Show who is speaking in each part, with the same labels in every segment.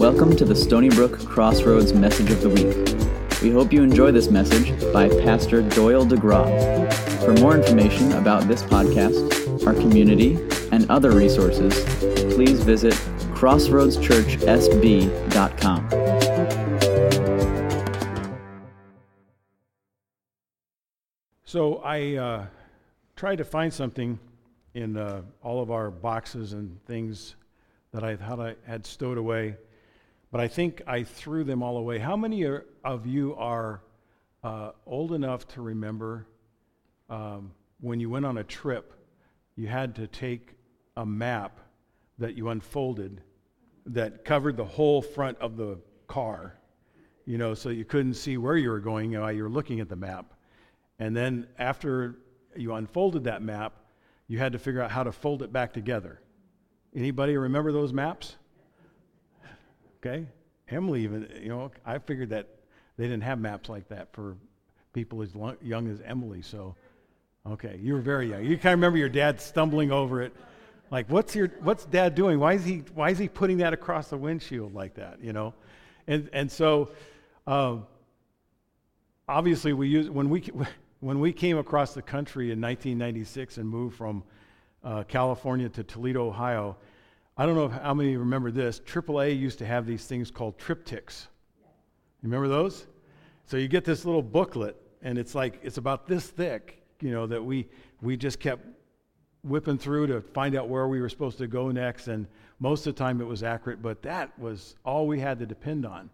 Speaker 1: Welcome to the Stony Brook Crossroads Message of the Week. We hope you enjoy this message by Pastor Doyle DeGraw. For more information about this podcast, our community, and other resources, please visit crossroadschurchsb.com.
Speaker 2: So I uh, tried to find something in uh, all of our boxes and things that I thought I had stowed away, but I think I threw them all away. How many are, of you are uh, old enough to remember um, when you went on a trip, you had to take a map that you unfolded that covered the whole front of the car, you know, so you couldn't see where you were going while you were looking at the map. And then after you unfolded that map, you had to figure out how to fold it back together. Anybody remember those maps? Okay. Emily even, you know, I figured that they didn't have maps like that for people as young as Emily, so okay, you were very young. You kind of remember your dad stumbling over it. Like, what's your what's dad doing? Why is he why is he putting that across the windshield like that? You know, and and so um, obviously we use when we when we came across the country in 1996 and moved from uh, California to Toledo, Ohio, I don't know how many remember this. AAA used to have these things called TripTiks. You remember those? So you get this little booklet, and it's like, it's about this thick, you know, that we, we just kept whipping through to find out where we were supposed to go next. And most of the time it was accurate, but that was all we had to depend on.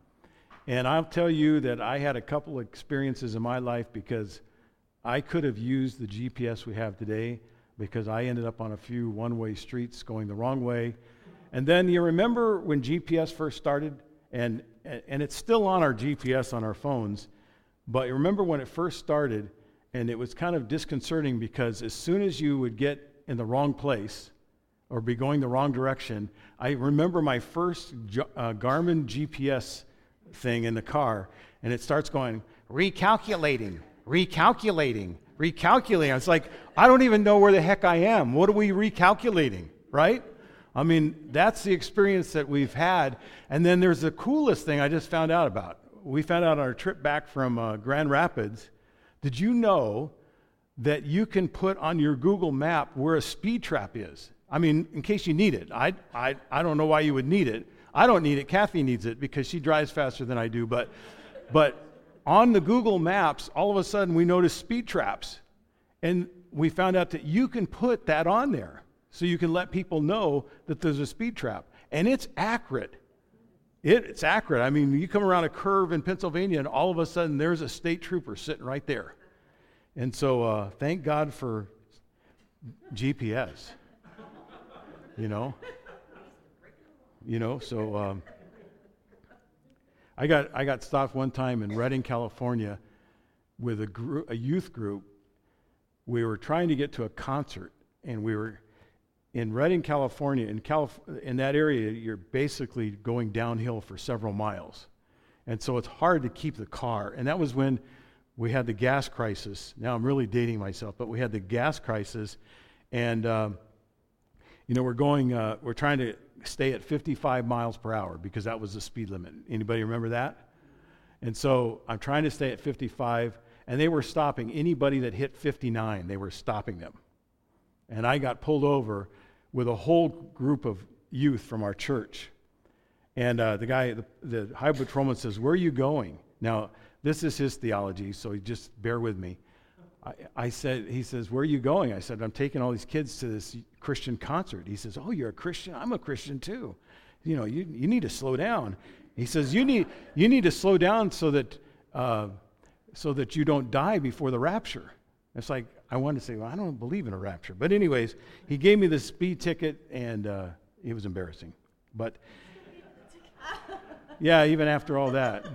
Speaker 2: And I'll tell you that I had a couple of experiences in my life because I could have used the GPS we have today because I ended up on a few one way streets going the wrong way. And then you remember when GPS first started, and, and it's still on our GPS on our phones, but you remember when it first started, and it was kind of disconcerting because as soon as you would get in the wrong place or be going the wrong direction, I remember my first uh, Garmin GPS thing in the car, and it starts going, recalculating, recalculating, recalculating. It's like, I don't even know where the heck I am. What are we recalculating, right? I mean, that's the experience that we've had. And then there's the coolest thing I just found out about. We found out on our trip back from uh, Grand Rapids. Did you know that you can put on your Google map where a speed trap is? I mean, in case you need it. I, I, I don't know why you would need it. I don't need it. Kathy needs it because she drives faster than I do. But, but on the Google Maps, all of a sudden we noticed speed traps. And we found out that you can put that on there so you can let people know that there's a speed trap. And it's accurate. It, it's accurate. I mean, you come around a curve in Pennsylvania and all of a sudden there's a state trooper sitting right there. And so uh, thank God for GPS. You know? You know, so. Um, I got, I got stopped one time in Redding, California, with a, group, a youth group. We were trying to get to a concert, and we were in Redding, California. In, Calif- in that area, you're basically going downhill for several miles. And so it's hard to keep the car. And that was when we had the gas crisis. Now I'm really dating myself, but we had the gas crisis. And, um, you know, we're going, uh, we're trying to stay at 55 miles per hour because that was the speed limit. Anybody remember that? And so I'm trying to stay at 55, and they were stopping anybody that hit 59, they were stopping them. And I got pulled over with a whole group of youth from our church. And uh, the guy, the, the high patrolman says, Where are you going? Now, this is his theology, so just bear with me. I, I, said, he says, Where are you going? I said, I'm taking all these kids to this Christian concert. He says, Oh, you're a Christian? I'm a Christian too. You know, you, you need to slow down. He says, You need, you need to slow down so that, uh, so that you don't die before the rapture. It's like, I wanted to say, Well, I don't believe in a rapture. But, anyways, he gave me the speed ticket, and uh, it was embarrassing. But, yeah, even after all that,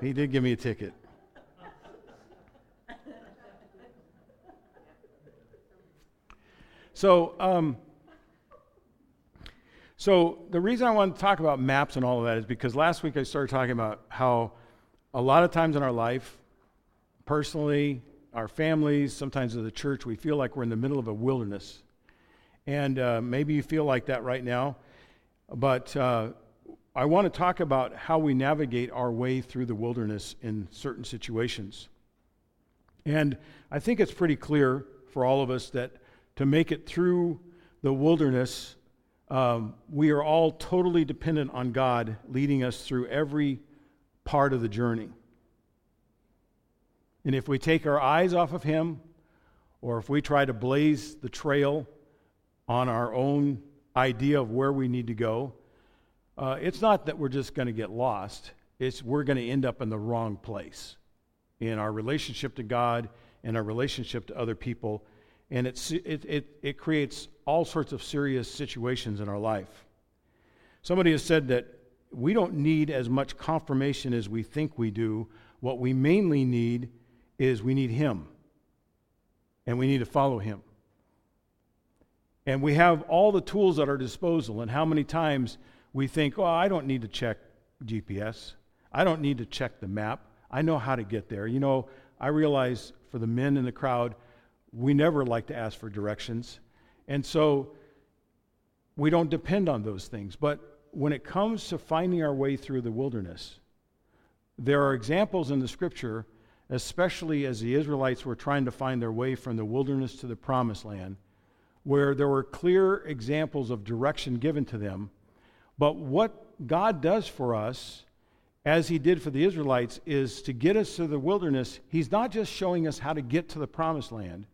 Speaker 2: he did give me a ticket. So, um, so the reason I want to talk about maps and all of that is because last week I started talking about how a lot of times in our life, personally, our families, sometimes in the church, we feel like we're in the middle of a wilderness. And uh, maybe you feel like that right now. But uh, I want to talk about how we navigate our way through the wilderness in certain situations. And I think it's pretty clear for all of us that to make it through the wilderness, um, we are all totally dependent on God leading us through every part of the journey. And if we take our eyes off of Him, or if we try to blaze the trail on our own idea of where we need to go, uh, it's not that we're just going to get lost. It's we're going to end up in the wrong place in our relationship to God and our relationship to other people. And it, it, it creates all sorts of serious situations in our life. Somebody has said that we don't need as much confirmation as we think we do. What we mainly need is we need Him, and we need to follow Him. And we have all the tools at our disposal, and how many times we think, oh, I don't need to check GPS. I don't need to check the map. I know how to get there. You know, I realize for the men in the crowd, we never like to ask for directions. And so we don't depend on those things. But when it comes to finding our way through the wilderness, there are examples in the scripture, especially as the Israelites were trying to find their way from the wilderness to the promised land, where there were clear examples of direction given to them. But what God does for us as he did for the Israelites, is to get us to the wilderness. He's not just showing us how to get to the promised land,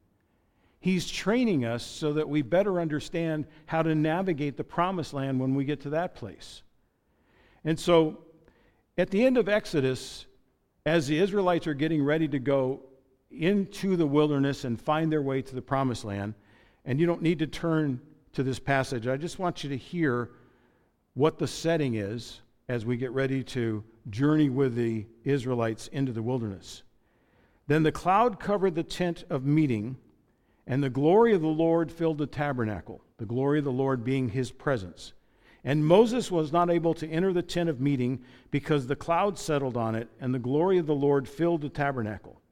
Speaker 2: he's training us so that we better understand how to navigate the promised land when we get to that place. And so, at the end of Exodus, as the Israelites are getting ready to go into the wilderness and find their way to the promised land, and you don't need to turn to this passage, I just want you to hear what the setting is as we get ready to journey with the Israelites into the wilderness. Then the cloud covered the tent of meeting, and the glory of the Lord filled the tabernacle, the glory of the Lord being his presence. And Moses was not able to enter the tent of meeting because the cloud settled on it, and the glory of the Lord filled the tabernacle.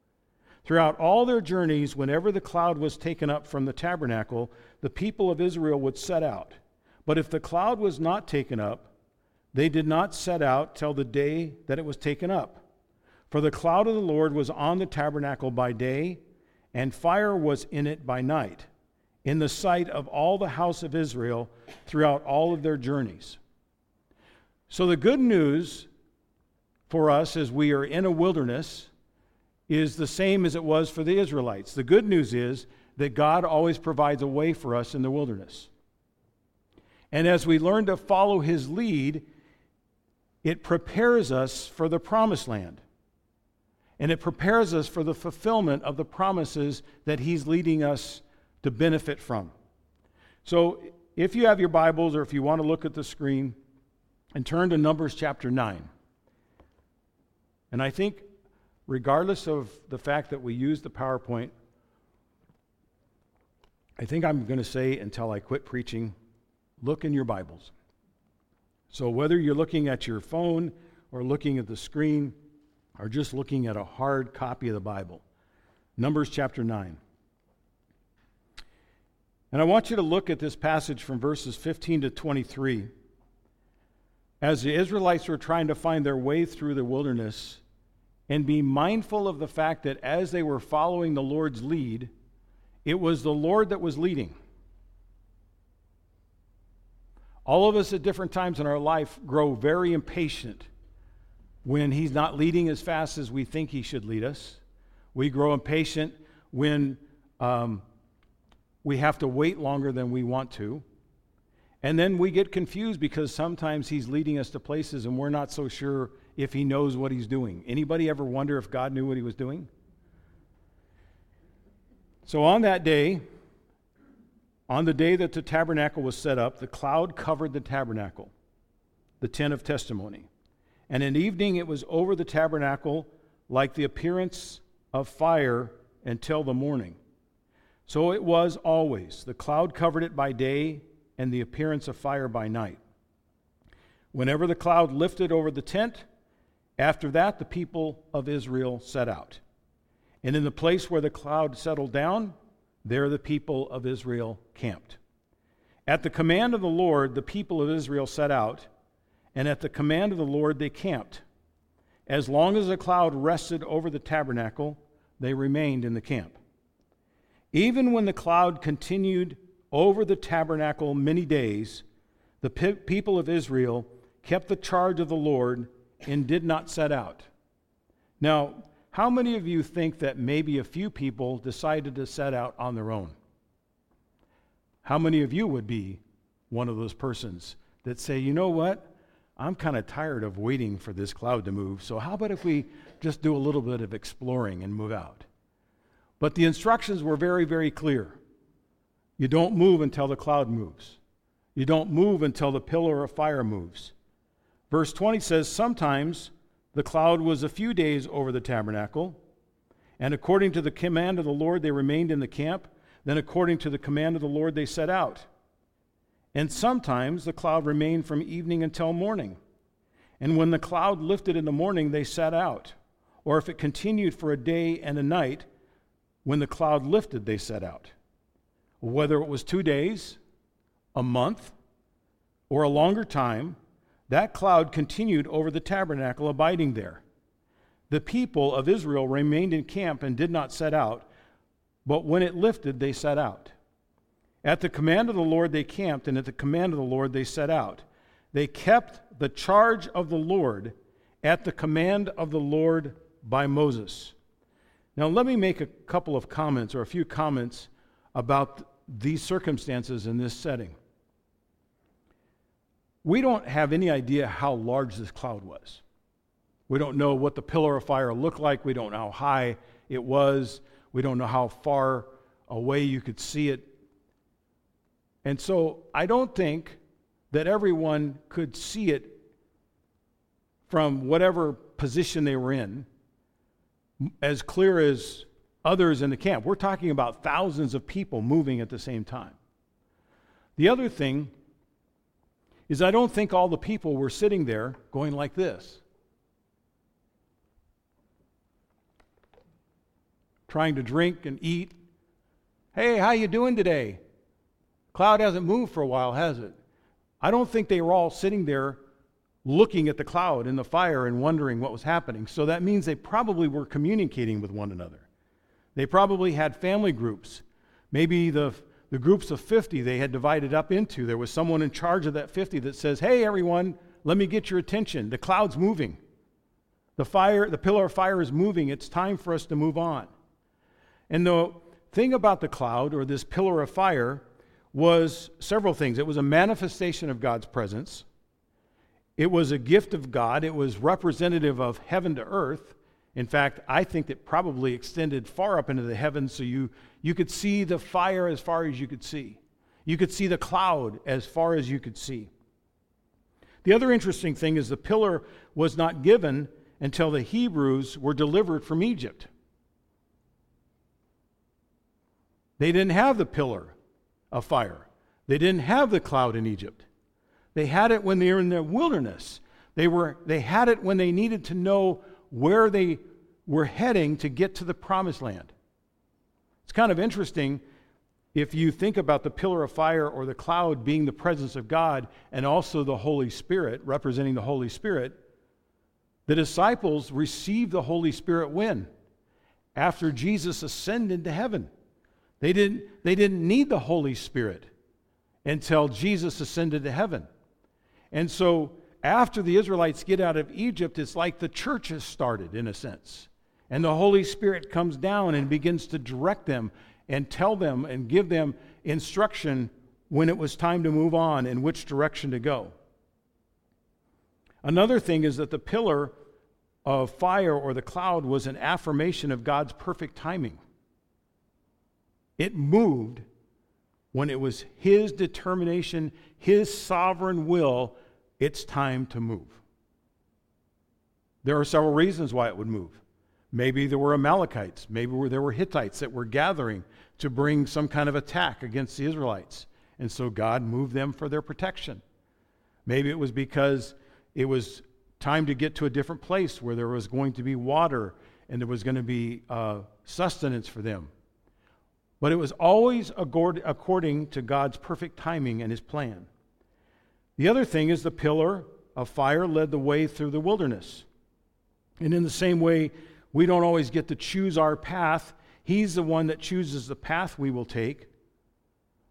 Speaker 2: Throughout all their journeys, whenever the cloud was taken up from the tabernacle, the people of Israel would set out. But if the cloud was not taken up, they did not set out till the day that it was taken up. For the cloud of the Lord was on the tabernacle by day, and fire was in it by night, in the sight of all the house of Israel throughout all of their journeys. So the good news for us as we are in a wilderness is the same as it was for the Israelites. The good news is that God always provides a way for us in the wilderness. And as we learn to follow his lead, it prepares us for the promised land. And it prepares us for the fulfillment of the promises that He's leading us to benefit from. So, if you have your Bibles or if you want to look at the screen and turn to Numbers chapter 9. And I think, regardless of the fact that we use the PowerPoint, I think I'm going to say until I quit preaching look in your Bibles. So, whether you're looking at your phone or looking at the screen or just looking at a hard copy of the Bible, Numbers chapter 9. And I want you to look at this passage from verses 15 to 23. As the Israelites were trying to find their way through the wilderness, and be mindful of the fact that as they were following the Lord's lead, it was the Lord that was leading. All of us at different times in our life grow very impatient when He's not leading as fast as we think He should lead us. We grow impatient when um, we have to wait longer than we want to. And then we get confused because sometimes He's leading us to places and we're not so sure if He knows what He's doing. Anybody ever wonder if God knew what He was doing? So on that day, on the day that the tabernacle was set up, the cloud covered the tabernacle, the tent of testimony. And in evening it was over the tabernacle like the appearance of fire until the morning. So it was always. The cloud covered it by day, and the appearance of fire by night. Whenever the cloud lifted over the tent, after that the people of Israel set out. And in the place where the cloud settled down, there the people of Israel camped. At the command of the Lord, the people of Israel set out, and at the command of the Lord they camped. As long as the cloud rested over the tabernacle, they remained in the camp. Even when the cloud continued over the tabernacle many days, the pe- people of Israel kept the charge of the Lord and did not set out. Now, how many of you think that maybe a few people decided to set out on their own? How many of you would be one of those persons that say, you know what? I'm kind of tired of waiting for this cloud to move, so how about if we just do a little bit of exploring and move out? But the instructions were very, very clear. You don't move until the cloud moves. You don't move until the pillar of fire moves. Verse 20 says, Sometimes the cloud was a few days over the tabernacle, and according to the command of the Lord, they remained in the camp. Then, according to the command of the Lord, they set out. And sometimes the cloud remained from evening until morning. And when the cloud lifted in the morning, they set out. Or if it continued for a day and a night, when the cloud lifted, they set out. Whether it was two days, a month, or a longer time, that cloud continued over the tabernacle, abiding there. The people of Israel remained in camp and did not set out, but when it lifted, they set out. At the command of the Lord they camped, and at the command of the Lord they set out. They kept the charge of the Lord at the command of the Lord by Moses. Now, let me make a couple of comments or a few comments about these circumstances in this setting. We don't have any idea how large this cloud was. We don't know what the pillar of fire looked like. We don't know how high it was. We don't know how far away you could see it and so I don't think that everyone could see it from whatever position they were in as clear as others in the camp. We're talking about thousands of people moving at the same time. The other thing is, I don't think all the people were sitting there going like this. Trying to drink and eat. Hey, how you doing today? Cloud hasn't moved for a while, has it? I don't think they were all sitting there looking at the cloud and the fire and wondering what was happening. So that means they probably were communicating with one another. They probably had family groups. Maybe the, the groups of 50 they had divided up into. There was someone in charge of that 50 that says, Hey, everyone, let me get your attention. The cloud's moving. The fire, the pillar of fire is moving. It's time for us to move on. And the thing about the cloud or this pillar of fire was several things. It was a manifestation of God's presence, it was a gift of God, it was representative of heaven to earth. In fact, I think it probably extended far up into the heavens so you, you could see the fire as far as you could see. You could see the cloud as far as you could see. The other interesting thing is the pillar was not given until the Hebrews were delivered from Egypt. They didn't have the pillar of fire. They didn't have the cloud in Egypt. They had it when they were in the wilderness. They, were, they had it when they needed to know where they were heading to get to the promised land. It's kind of interesting if you think about the pillar of fire or the cloud being the presence of God and also the Holy Spirit, representing the Holy Spirit. The disciples received the Holy Spirit when? After Jesus ascended to heaven. They didn't, they didn't need the Holy Spirit until Jesus ascended to heaven. And so, after the Israelites get out of Egypt, it's like the church has started, in a sense. And the Holy Spirit comes down and begins to direct them and tell them and give them instruction when it was time to move on and which direction to go. Another thing is that the pillar of fire or the cloud was an affirmation of God's perfect timing. It moved when it was His determination, His sovereign will, it's time to move. There are several reasons why it would move. Maybe there were Amalekites, maybe there were Hittites that were gathering to bring some kind of attack against the Israelites. And so God moved them for their protection. Maybe it was because it was time to get to a different place where there was going to be water and there was going to be uh, sustenance for them. But it was always according to God's perfect timing and his plan. The other thing is the pillar of fire led the way through the wilderness. And in the same way, we don't always get to choose our path. He's the one that chooses the path we will take.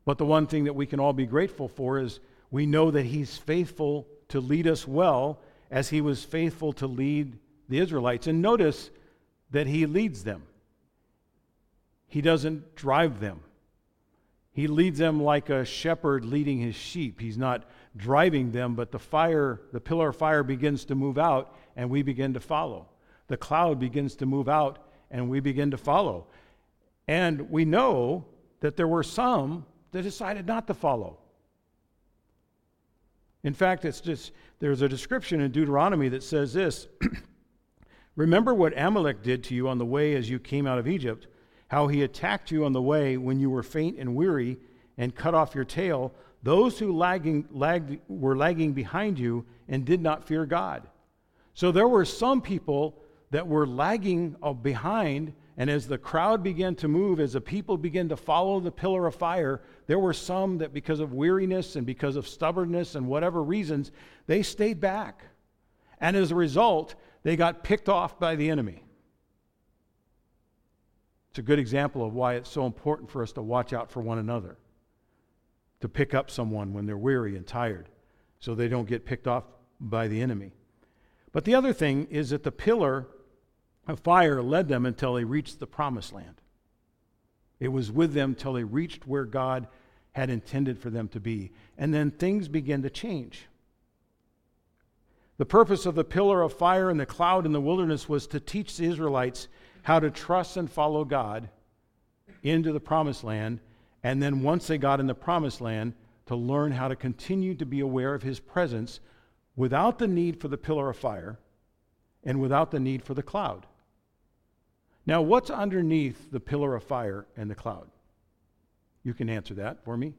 Speaker 2: But the one thing that we can all be grateful for is we know that He's faithful to lead us well as He was faithful to lead the Israelites. And notice that He leads them, He doesn't drive them. He leads them like a shepherd leading his sheep. He's not driving them, but the fire, the pillar of fire begins to move out, and we begin to follow. The cloud begins to move out, and we begin to follow. And we know that there were some that decided not to follow. In fact, it's just there's a description in Deuteronomy that says this Remember what Amalek did to you on the way as you came out of Egypt, how he attacked you on the way when you were faint and weary and cut off your tail. Those who lagging, lagged, were lagging behind you and did not fear God. So there were some people that were lagging uh, behind and as the crowd began to move, as the people began to follow the pillar of fire, there were some that, because of weariness and because of stubbornness and whatever reasons, they stayed back. And as a result, they got picked off by the enemy. It's a good example of why it's so important for us to watch out for one another, to pick up someone when they're weary and tired so they don't get picked off by the enemy. But the other thing is that the pillar of fire led them until they reached the promised land. It was with them till they reached where God had intended for them to be. And then things began to change. The purpose of the pillar of fire and the cloud in the wilderness was to teach the Israelites how to trust and follow God into the promised land. And then once they got in the promised land, to learn how to continue to be aware of his presence without the need for the pillar of fire and without the need for the cloud. Now, what's underneath the pillar of fire and the cloud? You can answer that for me.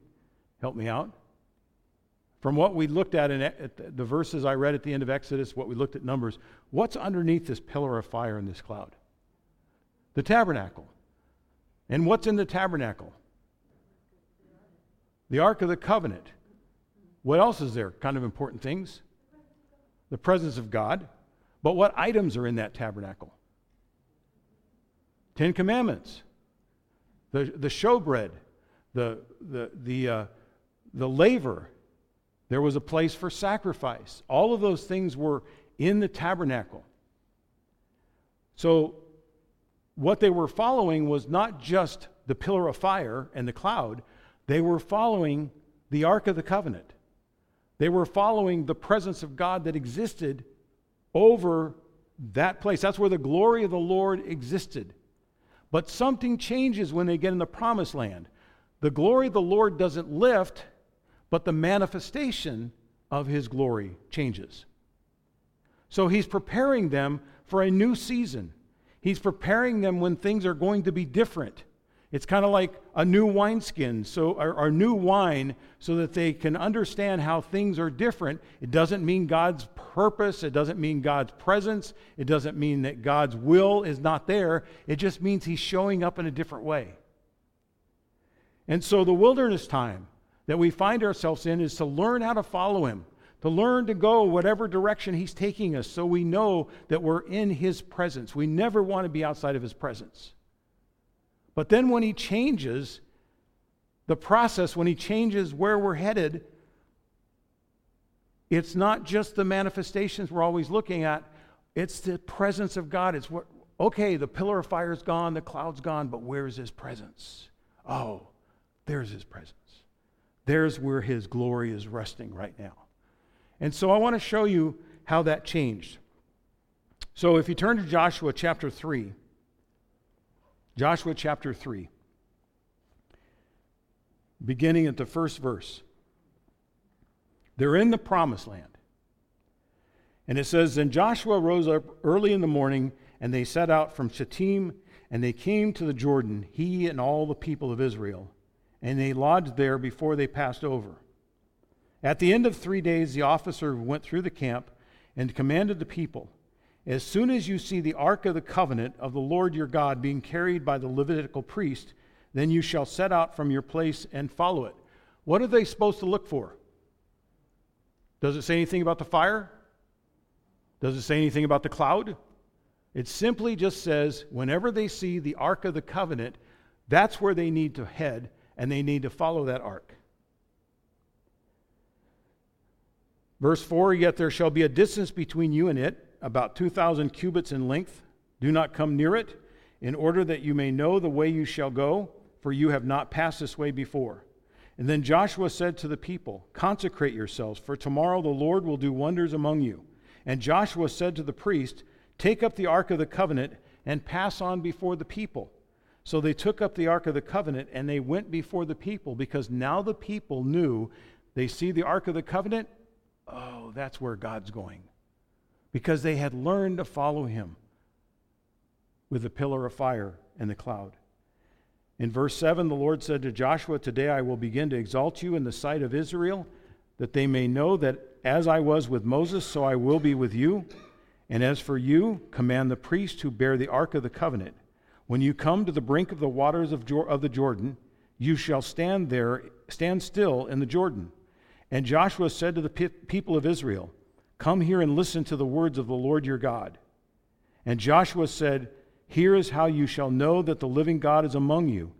Speaker 2: Help me out. From what we looked at in at the verses I read at the end of Exodus, what we looked at Numbers, what's underneath this pillar of fire and this cloud? The tabernacle. And what's in the tabernacle? The Ark of the Covenant. What else is there? Kind of important things. The presence of God. But what items are in that tabernacle? Ten Commandments, the, the showbread, the, the, the, uh, the laver. There was a place for sacrifice. All of those things were in the tabernacle. So, what they were following was not just the pillar of fire and the cloud, they were following the Ark of the Covenant. They were following the presence of God that existed over that place. That's where the glory of the Lord existed. But something changes when they get in the promised land. The glory of the Lord doesn't lift, but the manifestation of his glory changes. So he's preparing them for a new season. He's preparing them when things are going to be different. It's kind of like a new wineskin, so or, or new wine, so that they can understand how things are different. It doesn't mean God's purpose. It doesn't mean God's presence. It doesn't mean that God's will is not there. It just means He's showing up in a different way. And so the wilderness time that we find ourselves in is to learn how to follow Him, to learn to go whatever direction He's taking us, so we know that we're in His presence. We never want to be outside of His presence. But then when he changes the process, when he changes where we're headed, it's not just the manifestations we're always looking at, it's the presence of God. It's what, okay, the pillar of fire is gone, the cloud's gone, but where's his presence? Oh, there's his presence. There's where his glory is resting right now. And so I want to show you how that changed. So if you turn to Joshua chapter 3, Joshua chapter 3, beginning at the first verse. They're in the promised land. And it says, Then Joshua rose up early in the morning, and they set out from Shittim, and they came to the Jordan, he and all the people of Israel, and they lodged there before they passed over. At the end of three days, the officer went through the camp and commanded the people as soon as you see the ark of the covenant of the Lord your God being carried by the Levitical priest, then you shall set out from your place and follow it. What are they supposed to look for? Does it say anything about the fire? Does it say anything about the cloud? It simply just says whenever they see the Ark of the Covenant, that's where they need to head and they need to follow that ark. Verse 4 Yet there shall be a distance between you and it, about 2,000 cubits in length. Do not come near it, in order that you may know the way you shall go, for you have not passed this way before. And then Joshua said to the people, Consecrate yourselves, for tomorrow the Lord will do wonders among you. And Joshua said to the priest, Take up the ark of the covenant and pass on before the people. So they took up the ark of the covenant and they went before the people because now the people knew they see the ark of the covenant. Oh, that's where God's going. Because they had learned to follow him with the pillar of fire and the cloud. In verse 7, the Lord said to Joshua, Today I will begin to exalt you in the sight of Israel, that they may know that as I was with Moses, so I will be with you. And as for you, command the priests who bear the ark of the covenant. When you come to the brink of the waters of, of the Jordan, you shall stand there, stand still in the Jordan. And Joshua said to the people of Israel, Come here and listen to the words of the Lord your God. And Joshua said, here is how you shall know that the living God is among you,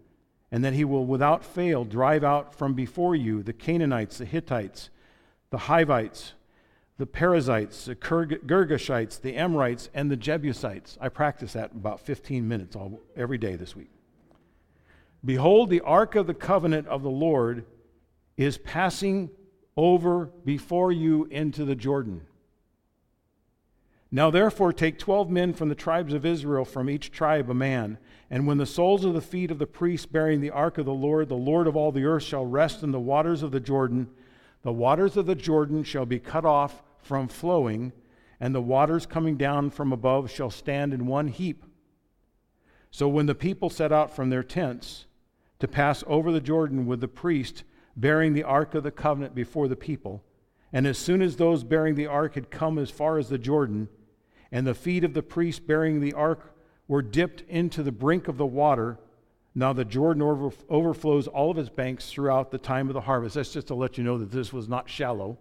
Speaker 2: and that he will without fail drive out from before you the Canaanites, the Hittites, the Hivites, the Perizzites, the Girgashites, the Amorites, and the Jebusites. I practice that about 15 minutes all, every day this week. Behold, the ark of the covenant of the Lord is passing over before you into the Jordan. Now therefore take twelve men from the tribes of Israel, from each tribe a man. And when the soles of the feet of the priests bearing the ark of the Lord, the Lord of all the earth, shall rest in the waters of the Jordan, the waters of the Jordan shall be cut off from flowing, and the waters coming down from above shall stand in one heap. So when the people set out from their tents to pass over the Jordan with the priest bearing the ark of the covenant before the people, and as soon as those bearing the ark had come as far as the Jordan, and the feet of the priests bearing the ark were dipped into the brink of the water. Now the Jordan over, overflows all of its banks throughout the time of the harvest. That's just to let you know that this was not shallow.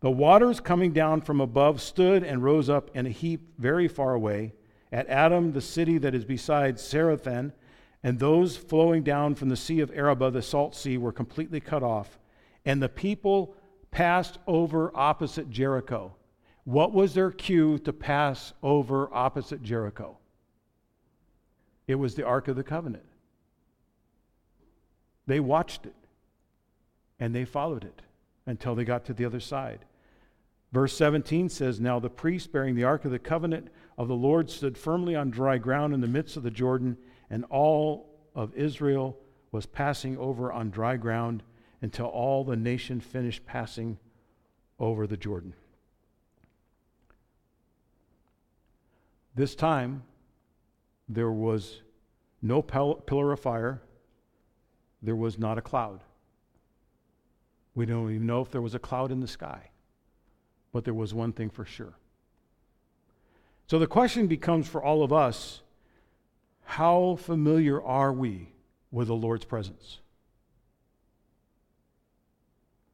Speaker 2: The waters coming down from above stood and rose up in a heap very far away at Adam, the city that is beside Zarethan, and those flowing down from the sea of Arabah, the salt sea, were completely cut off. And the people passed over opposite Jericho. What was their cue to pass over opposite Jericho? It was the Ark of the Covenant. They watched it and they followed it until they got to the other side. Verse 17 says Now the priest bearing the Ark of the Covenant of the Lord stood firmly on dry ground in the midst of the Jordan, and all of Israel was passing over on dry ground until all the nation finished passing over the Jordan. This time, there was no pillar of fire, there was not a cloud. We don't even know if there was a cloud in the sky, but there was one thing for sure. So the question becomes for all of us how familiar are we with the Lord's presence?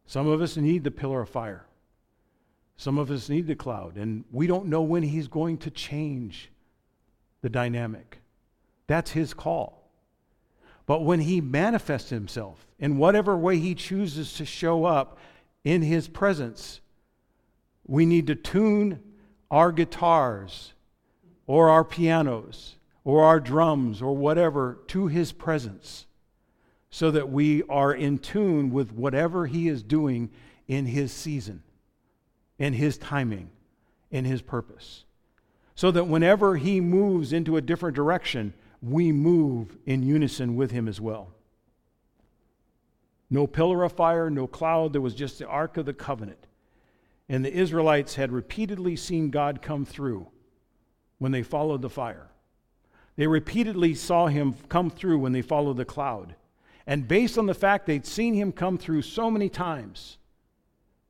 Speaker 2: Some of us need the pillar of fire. Some of us need the cloud, and we don't know when He's going to change the dynamic. That's His call. But when He manifests Himself in whatever way He chooses to show up in His presence, we need to tune our guitars or our pianos or our drums or whatever to His presence so that we are in tune with whatever He is doing in His season in His timing, in His purpose. So that whenever He moves into a different direction, we move in unison with Him as well. No pillar of fire, no cloud, there was just the Ark of the Covenant. And the Israelites had repeatedly seen God come through when they followed the fire. They repeatedly saw him come through when they followed the cloud. And based on the fact they'd seen him come through so many times,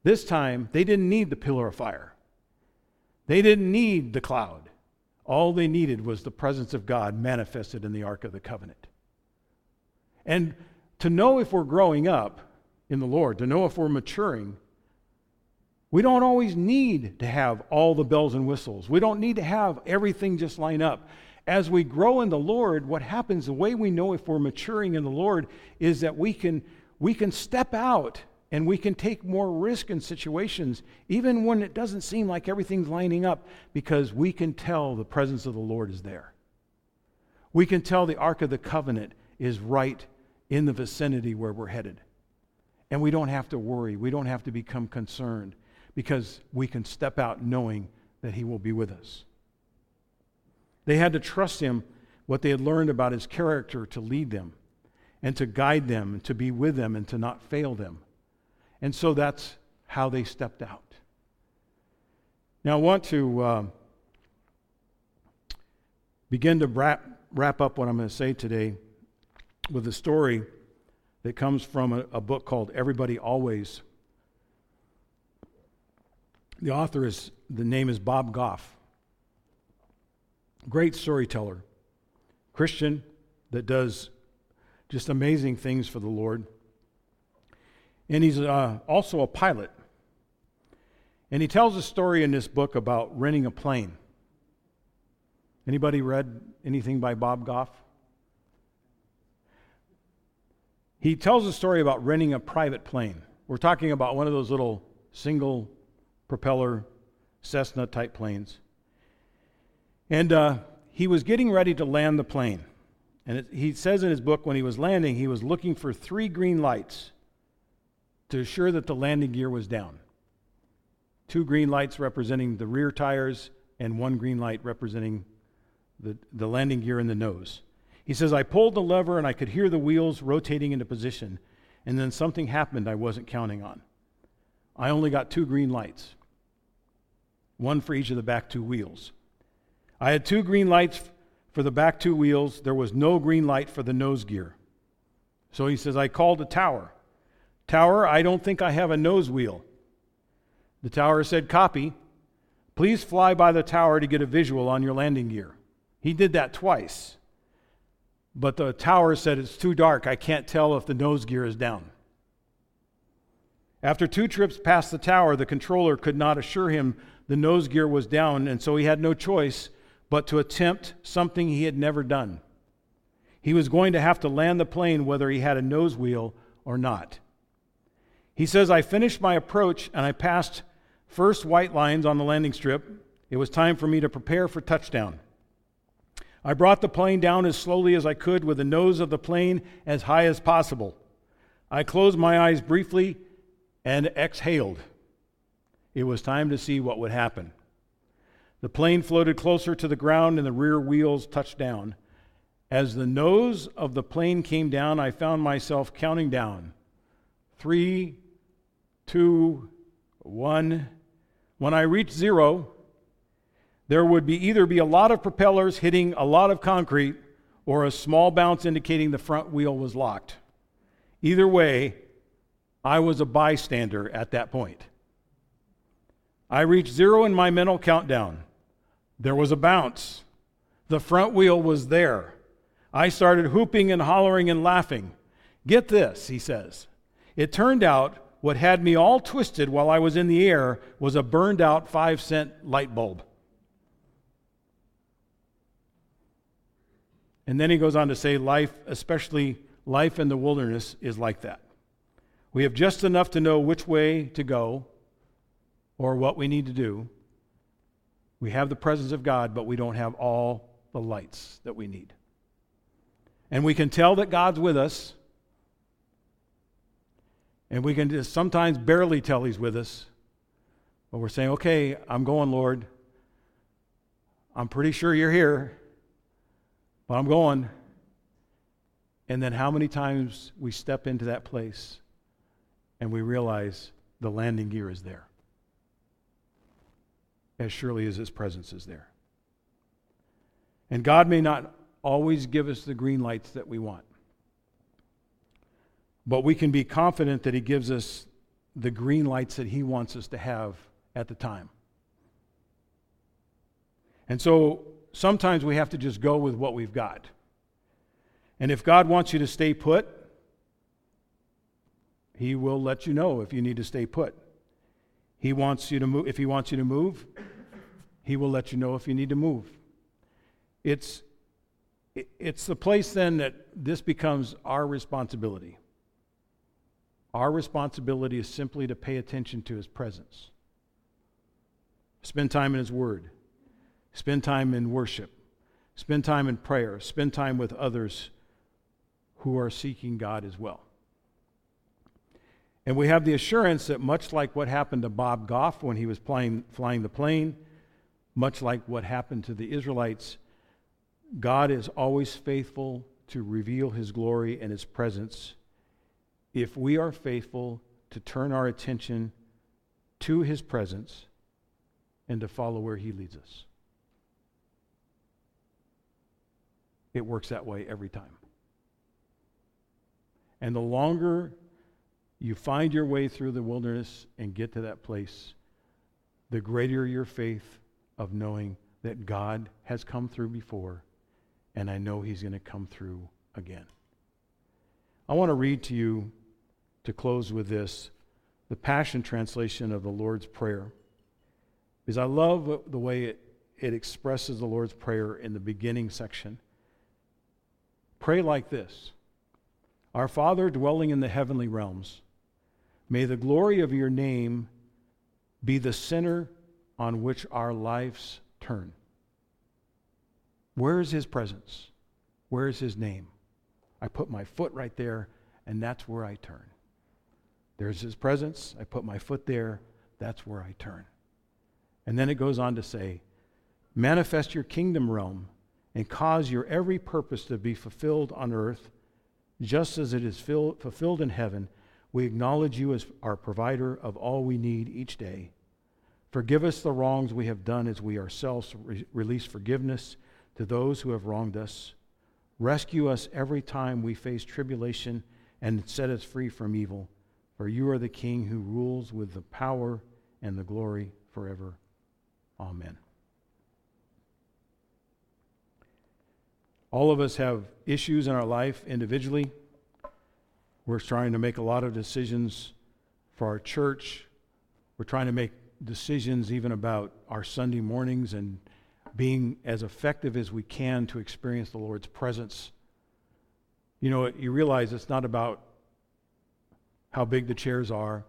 Speaker 2: this time, they didn't need the pillar of fire, they didn't need the cloud. All they needed was the presence of God manifested in the Ark of the Covenant. And to know if we're growing up in the Lord, to know if we're maturing, We don't always need to have all the bells and whistles. We don't need to have everything just line up. As we grow in the Lord, what happens, the way we know if we're maturing in the Lord, is that we can, we can step out and we can take more risk in situations, even when it doesn't seem like everything's lining up, because we can tell the presence of the Lord is there. We can tell the Ark of the Covenant is right in the vicinity where we're headed. And we don't have to worry. We don't have to become concerned because we can step out knowing that He will be with us. They had to trust Him, what they had learned about His character, to lead them and to guide them and to be with them and to not fail them. And so that's how they stepped out. Now, I want to uh, begin to wrap, wrap up what I'm going to say today with a story that comes from a, a book called Everybody Always the author is, the name is Bob Goff. Great storyteller, Christian that does just amazing things for the Lord. And he's uh, also a pilot. And he tells a story in this book about renting a plane. Anybody read anything by Bob Goff? He tells a story about renting a private plane. We're talking about one of those little single propeller Cessna type planes. And uh, he was getting ready to land the plane. And it, he says in his book when he was landing, he was looking for three green lights to assure that the landing gear was down. Two green lights representing the rear tires, and one green light representing the, the landing gear in the nose. He says, I pulled the lever and I could hear the wheels rotating into position, and then something happened I wasn't counting on. I only got two green lights, one for each of the back two wheels. I had two green lights for the back two wheels. There was no green light for the nose gear. So he says, I called the tower. Tower, I don't think I have a nose wheel. The tower said, Copy. Please fly by the tower to get a visual on your landing gear. He did that twice. But the tower said, It's too dark. I can't tell if the nose gear is down. After two trips past the tower, the controller could not assure him the nose gear was down, and so he had no choice but to attempt something he had never done. He was going to have to land the plane whether he had a nose wheel or not. He says, I finished my approach and I passed first white lines on the landing strip. It was time for me to prepare for touchdown. I brought the plane down as slowly as I could with the nose of the plane as high as possible. I closed my eyes briefly and exhaled. It was time to see what would happen. The plane floated closer to the ground and the rear wheels touched down. As the nose of the plane came down, I found myself counting down three, two, one. When I reached zero, there would be either be a lot of propellers hitting a lot of concrete or a small bounce indicating the front wheel was locked. Either way, I was a bystander at that point. I reached zero in my mental countdown. There was a bounce. The front wheel was there. I started whooping and hollering and laughing. Get this, he says. It turned out what had me all twisted while I was in the air was a burned out five cent light bulb. And then he goes on to say, life, especially life in the wilderness, is like that. We have just enough to know which way to go or what we need to do. We have the presence of God, but we don't have all the lights that we need. And we can tell that God's with us, and we can just sometimes barely tell He's with us, but we're saying, okay, I'm going, Lord. I'm pretty sure you're here, but I'm going. And then how many times we step into that place and we realize the landing gear is there, as surely as His presence is there. And God may not always give us the green lights that we want, but we can be confident that He gives us the green lights that He wants us to have at the time. And so sometimes we have to just go with what we've got. And if God wants you to stay put, he will let you know if you need to stay put. He wants you to move. If He wants you to move, He will let you know if you need to move. It's, it's the place then that this becomes our responsibility. Our responsibility is simply to pay attention to His presence, spend time in His Word, spend time in worship, spend time in prayer, spend time with others who are seeking God as well. And we have the assurance that, much like what happened to Bob Goff when he was flying, flying the plane, much like what happened to the Israelites, God is always faithful to reveal his glory and his presence if we are faithful to turn our attention to his presence and to follow where he leads us. It works that way every time. And the longer you find your way through the wilderness and get to that place, the greater your faith of knowing that God has come through before, and I know He's going to come through again. I want to read to you, to close with this, the Passion Translation of the Lord's Prayer. Because I love the way it, it expresses the Lord's Prayer in the beginning section. Pray like this Our Father dwelling in the heavenly realms May the glory of your name be the center on which our lives turn. Where is his presence? Where is his name? I put my foot right there, and that's where I turn. There's his presence. I put my foot there. That's where I turn. And then it goes on to say, Manifest your kingdom realm and cause your every purpose to be fulfilled on earth, just as it is fulfilled in heaven. We acknowledge you as our provider of all we need each day. Forgive us the wrongs we have done as we ourselves re- release forgiveness to those who have wronged us. Rescue us every time we face tribulation and set us free from evil. For you are the King who rules with the power and the glory forever. Amen. All of us have issues in our life individually. We're trying to make a lot of decisions for our church. We're trying to make decisions even about our Sunday mornings and being as effective as we can to experience the Lord's presence. You know, you realize it's not about how big the chairs are.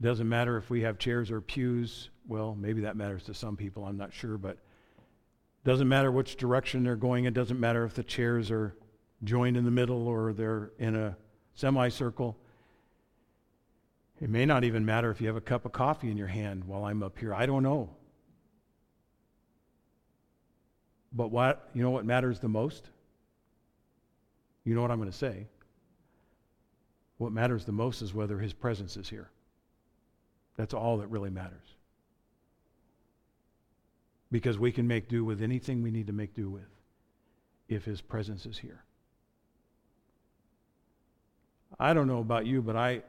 Speaker 2: It doesn't matter if we have chairs or pews. Well, maybe that matters to some people, I'm not sure, but it doesn't matter which direction they're going. It doesn't matter if the chairs are joined in the middle or they're in a semicircle. It may not even matter if you have a cup of coffee in your hand while I'm up here. I don't know. But what, you know what matters the most? You know what I'm going to say. What matters the most is whether his presence is here. That's all that really matters. Because we can make do with anything we need to make do with if his presence is here. I don't know about you, but I,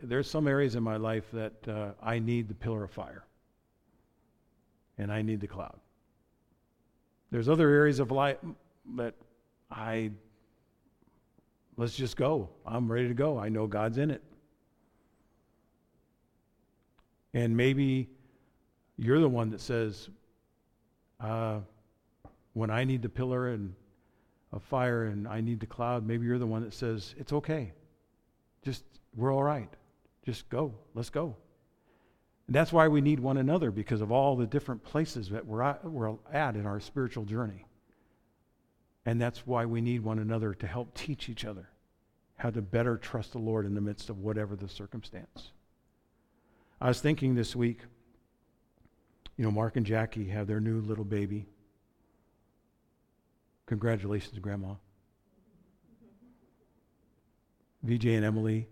Speaker 2: there's some areas in my life that uh, I need the pillar of fire. And I need the cloud. There's other areas of life that I, let's just go. I'm ready to go. I know God's in it. And maybe you're the one that says, uh, when I need the pillar and a fire and I need the cloud, maybe you're the one that says, it's okay. Just, we're all right. Just go. Let's go. And that's why we need one another because of all the different places that we're at, we're at in our spiritual journey. And that's why we need one another to help teach each other how to better trust the Lord in the midst of whatever the circumstance. I was thinking this week, you know, Mark and Jackie have their new little baby. Congratulations, Grandma. VJ and Emily,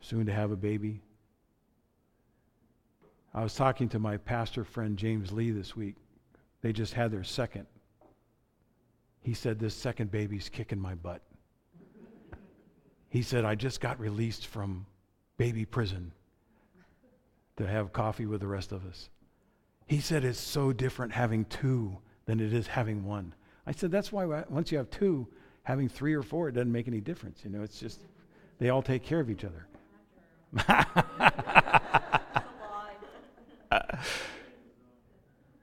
Speaker 2: soon to have a baby. I was talking to my pastor friend James Lee this week. They just had their second. He said, This second baby's kicking my butt. He said, I just got released from baby prison to have coffee with the rest of us. He said, It's so different having two than it is having one. I said, That's why once you have two, having three or four, it doesn't make any difference. You know, it's just they all take care of each other.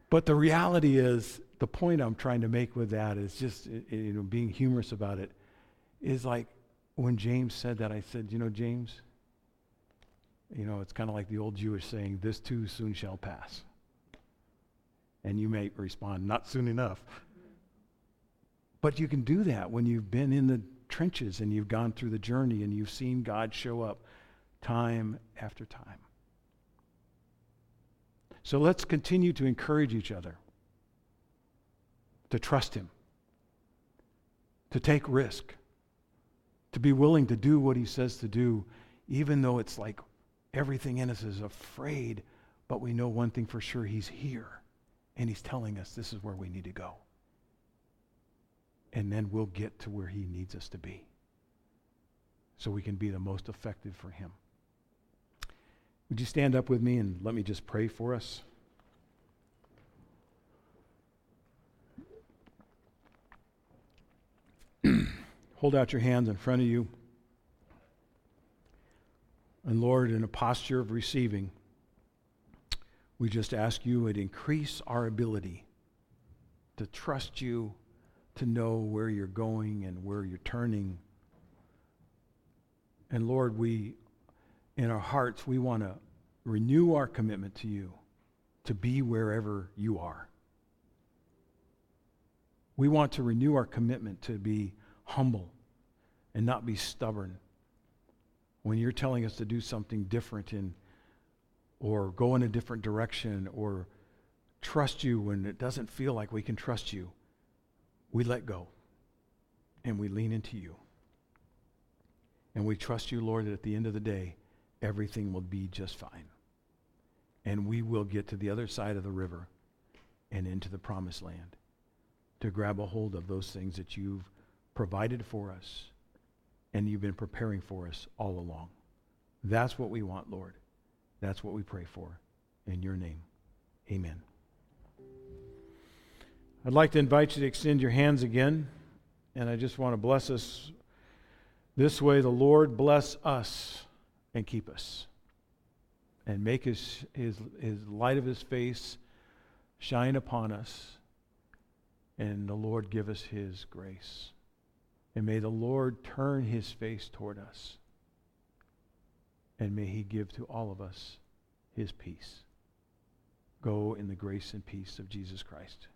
Speaker 2: but the reality is, the point I'm trying to make with that is just you know being humorous about it is like when James said that I said, you know, James, you know, it's kind of like the old Jewish saying, this too soon shall pass. And you may respond, not soon enough. But you can do that when you've been in the trenches and you've gone through the journey and you've seen God show up time after time. So let's continue to encourage each other to trust Him, to take risk, to be willing to do what He says to do, even though it's like everything in us is afraid, but we know one thing for sure He's here and He's telling us this is where we need to go. And then we'll get to where He needs us to be so we can be the most effective for Him. Would you stand up with me and let me just pray for us? Hold out your hands in front of you. And Lord, in a posture of receiving, we just ask you would increase our ability to trust you, to know where you're going and where you're turning. And Lord, we, in our hearts, we want to renew our commitment to you to be wherever you are. We want to renew our commitment to be humble and not be stubborn. When you're telling us to do something different in, or go in a different direction or trust you when it doesn't feel like we can trust you, we let go and we lean into you. And we trust you, Lord, that at the end of the day, everything will be just fine. And we will get to the other side of the river and into the promised land to grab a hold of those things that you've provided for us and you've been preparing for us all along. That's what we want, Lord. That's what we pray for. In your name, amen. I'd like to invite you to extend your hands again, and I just want to bless us this way. The Lord bless us and keep us, and make his, his, his light of his face shine upon us, and the Lord give us his grace. And may the Lord turn his face toward us. And may he give to all of us his peace. Go in the grace and peace of Jesus Christ.